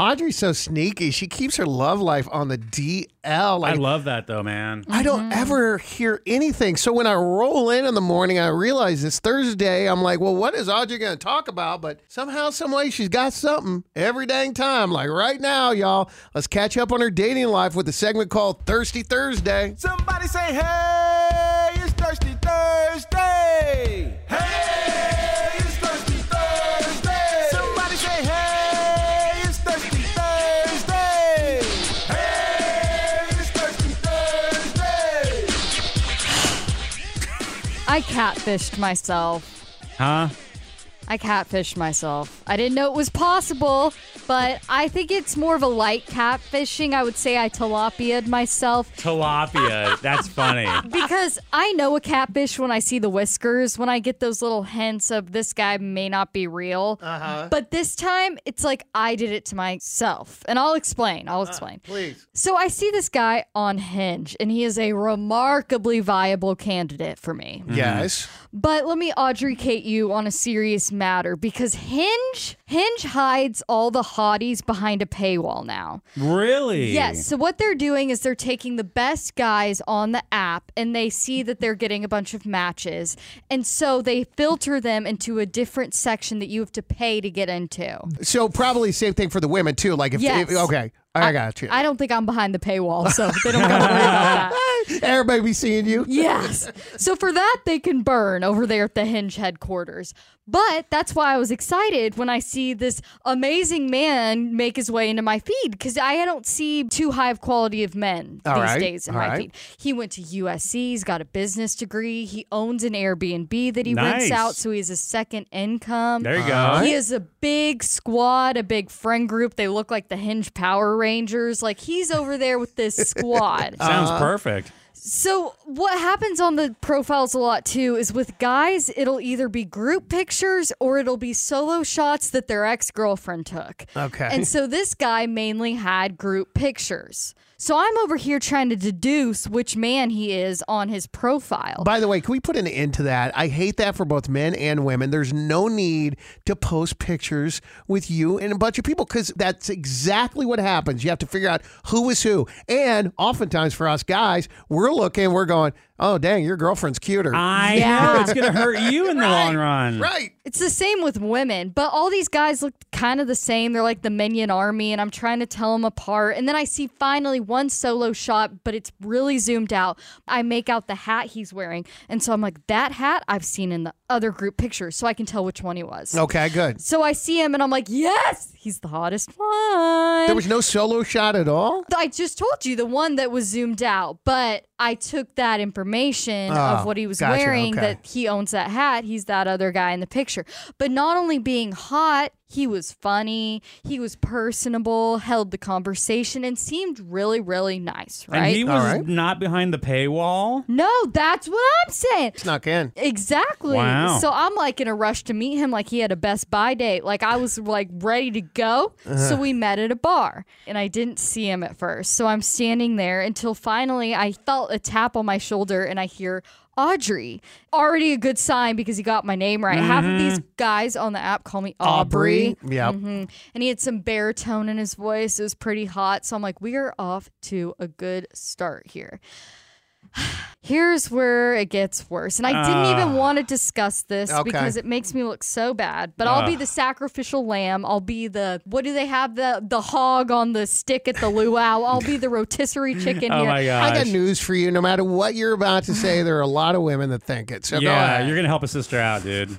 Audrey's so sneaky. She keeps her love life on the DL. I love that though, man. I don't mm-hmm. ever hear anything. So when I roll in in the morning, I realize it's Thursday. I'm like, well, what is Audrey going to talk about? But somehow, some way, she's got something every dang time. Like right now, y'all, let's catch up on her dating life with a segment called Thirsty Thursday. Somebody say, hey, I catfished myself. Huh? I catfished myself. I didn't know it was possible, but I think it's more of a light catfishing. I would say I tilapia'd myself Tilapia. That's funny. because I know a catfish when I see the whiskers, when I get those little hints of this guy may not be real. Uh-huh. But this time, it's like I did it to myself. And I'll explain. I'll explain. Please. So I see this guy on Hinge, and he is a remarkably viable candidate for me. Yes. But let me Audrey Kate you on a serious matter because Hinge Hinge hides all the hotties behind a paywall now. Really? Yes. So what they're doing is they're taking the best guys on the app and they see that they're getting a bunch of matches. And so they filter them into a different section that you have to pay to get into. So probably same thing for the women too. Like if, Yes. if- okay, I, got you. I don't think I'm behind the paywall, so they don't gotta worry about that. Everybody be seeing you. Yes. So for that, they can burn over there at the Hinge headquarters. But that's why I was excited when I see this amazing man make his way into my feed because I don't see too high of quality of men All these right. days in All my right. feed. He went to USC. He's got a business degree. He owns an Airbnb that he rents out, so he has a second income. There you go. He has a big squad, a big friend group. They look like the Hinge Power Rangers. Like he's over there with this squad. Sounds uh-huh. perfect. So what happens on the profiles a lot too is with guys, it'll either be group pictures or it'll be solo shots that their ex-girlfriend took. Okay. And so this guy mainly had group pictures. So I'm over here trying to deduce which man he is on his profile. By the way, can we put an end to that? I hate that for both men and women. There's no need to post pictures with you and a bunch of people because that's exactly what happens. You have to figure out who is who. And oftentimes for us guys, we're looking, we're going, oh, dang, your girlfriend's cuter. I Yeah. know it's gonna hurt you in the long run. right. It's the same with women, but all these guys look kind of the same. They're like the minion army, and I'm trying to tell them apart. And then I see finally one solo shot, but it's really zoomed out. I make out the hat he's wearing. And so I'm like, that hat I've seen in the other group pictures, so I can tell which one he was. Okay, good. So I see him, and I'm like, yes, he's the hottest one. There was no solo shot at all? I just told you the one that was zoomed out, but I took that information Oh, of what he was gotcha, wearing okay. that he owns that hat. He's that other guy in the picture. But not only being hot, he was funny, he was personable, held the conversation, and seemed really, really nice, right? And he was right. not behind the paywall. no, that's what I'm saying. Snuck in. Exactly. Wow. So I'm like in a rush to meet him, like he had a best-by date. Like I was like ready to go. So we met at a bar and I didn't see him at first. So I'm standing there until finally I felt a tap on my shoulder and I hear Audrey. Already a good sign because he got my name right. Half of these guys on the app call me Aubrey. Aubrey. Yep. Mhm. And he had some baritone in his voice. It was pretty hot. So I'm like, we are off to a good start here. Here's where it gets worse. And I didn't Ah. even want to discuss this Okay. because it makes me look so bad. But I'll be the sacrificial lamb. I'll be the what do they have the the hog on the stick at the luau. I'll be the rotisserie chicken Oh here. my gosh. I got news for you. No matter what you're about to say, there are a lot of women that think it. So go yeah, ahead. you're gonna help a sister out, dude.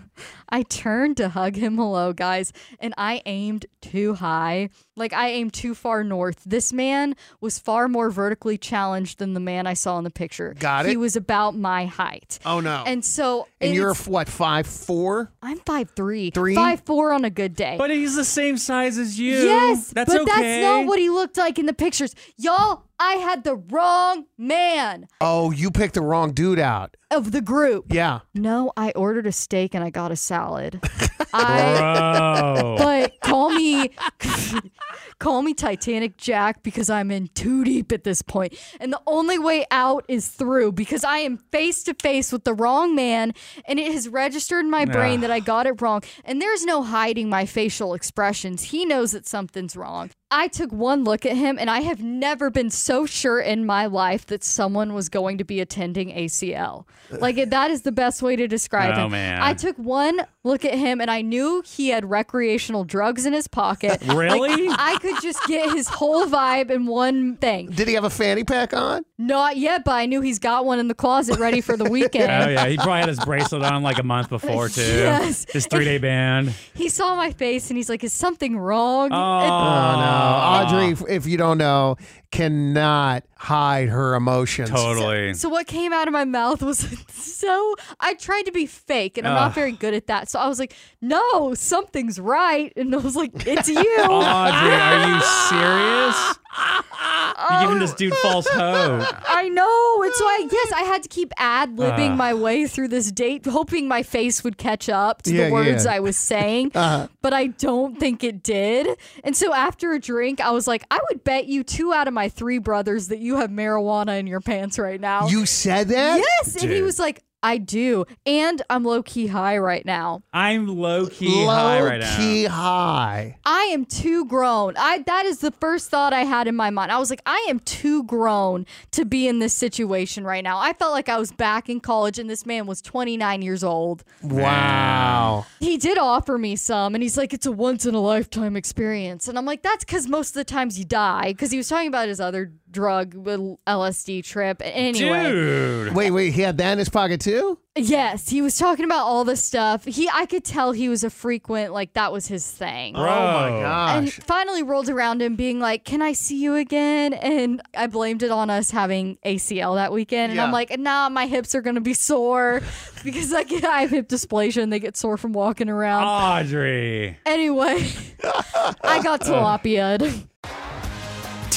I turned to hug him hello, guys, and I aimed too high. Like I aimed too far north. This man was far more vertically challenged than the man I saw in the picture. Got it. He was about my height. oh no. And so And you're what five four? I'm five three, Three? five four on a good day. But he's the same size as you. yes, that's but okay. that's not what he looked like in the pictures, y'all. I had the wrong man Oh, you picked the wrong dude out. of the group. Yeah. No, I ordered a steak and I got a salad. I Bro. but call me call me Titanic Jack because I'm in too deep at this point. And the only way out is through because I am face to face with the wrong man and it has registered in my brain that I got it wrong. And there's no hiding my facial expressions. He knows that something's wrong. I took one look at him and I have never been so sure in my life that someone was going to be attending ACL. Like that is the best way to describe it. Oh, him. man. I took one look at him and I knew he had recreational drugs in his pocket. Really? Like, I could just get his whole vibe in one thing. Did he have a fanny pack on? Not yet, but I knew he's got one in the closet ready for the weekend. Oh yeah, he probably had his bracelet on like a month before too. Yes. His three day band. He saw my face and he's like, "Is something wrong?" Oh, Oh no. Audrey, if- if you don't know, cannot hide her emotions. totally. So what came out of my mouth was so I tried to be fake and I'm not very good at that. So I was like, "No, something's right." And I was like, "It's you." Audrey, are you serious? You're giving this dude false hope. I know. And so I yes, I had to keep ad libbing Ah. my way through this date, hoping my face would catch up to Yeah, the words yeah. I was saying. But I don't think it did. And so after a drink, I was like, I would bet you two out of my three brothers that you have marijuana in your pants right now. You said that? yes. And he Dude. was like, I do. And I'm low key high right now. I'm low key Low high right now. Low key high. I am too grown. I that is the first thought I had in my mind. I was like, I am too grown to be in this situation right now. I felt like I was back in college and this man was 29 years old. Wow. He did offer me some and he's like, it's a once in a lifetime experience. And I'm like, that's because most of the times you die. Because he was talking about his other drug, the LSD trip. Anyway. Dude. Wait, wait, he had that in his pocket too? Yes, he was talking about all this stuff. He I could tell he was a frequent, like that was his thing. Bro. Oh my gosh! and finally rolled around him being like, "Can I see you again?" And I blamed it on us having ACL that weekend. And I'm like, "Nah, my hips are gonna be sore because I get I have hip dysplasia and they get sore from walking around." Audrey. Anyway, I got tilapia.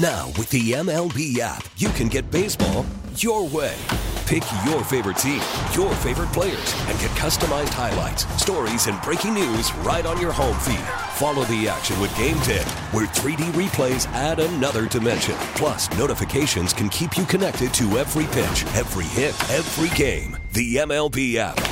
Now, with the MLB app, you can get baseball your way. Pick your favorite team, your favorite players, and get customized highlights, stories, and breaking news right on your home feed. Follow the action with Gameday, where 3D replays add another dimension. Plus, notifications can keep you connected to every pitch, every hit, every game. The MLB app.